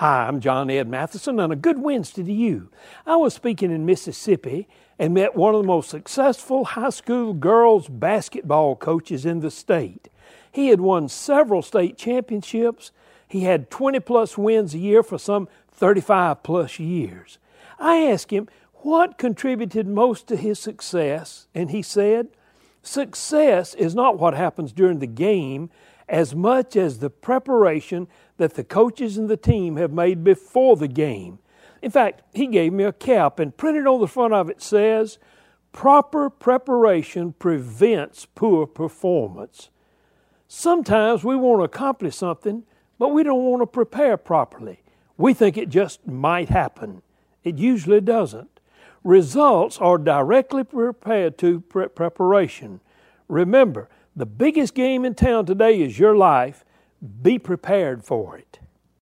Hi, I'm John Ed Mathison, and a good Wednesday to you. I was speaking in Mississippi and met one of the most successful high school girls basketball coaches in the state. He had won several state championships. He had 20 plus wins a year for some 35 plus years. I asked him what contributed most to his success, and he said, Success is not what happens during the game as much as the preparation that the coaches and the team have made before the game. In fact, he gave me a cap, and printed on the front of it says, Proper preparation prevents poor performance. Sometimes we want to accomplish something, but we don't want to prepare properly. We think it just might happen. It usually doesn't. Results are directly prepared to pre- preparation. Remember, the biggest game in town today is your life. Be prepared for it.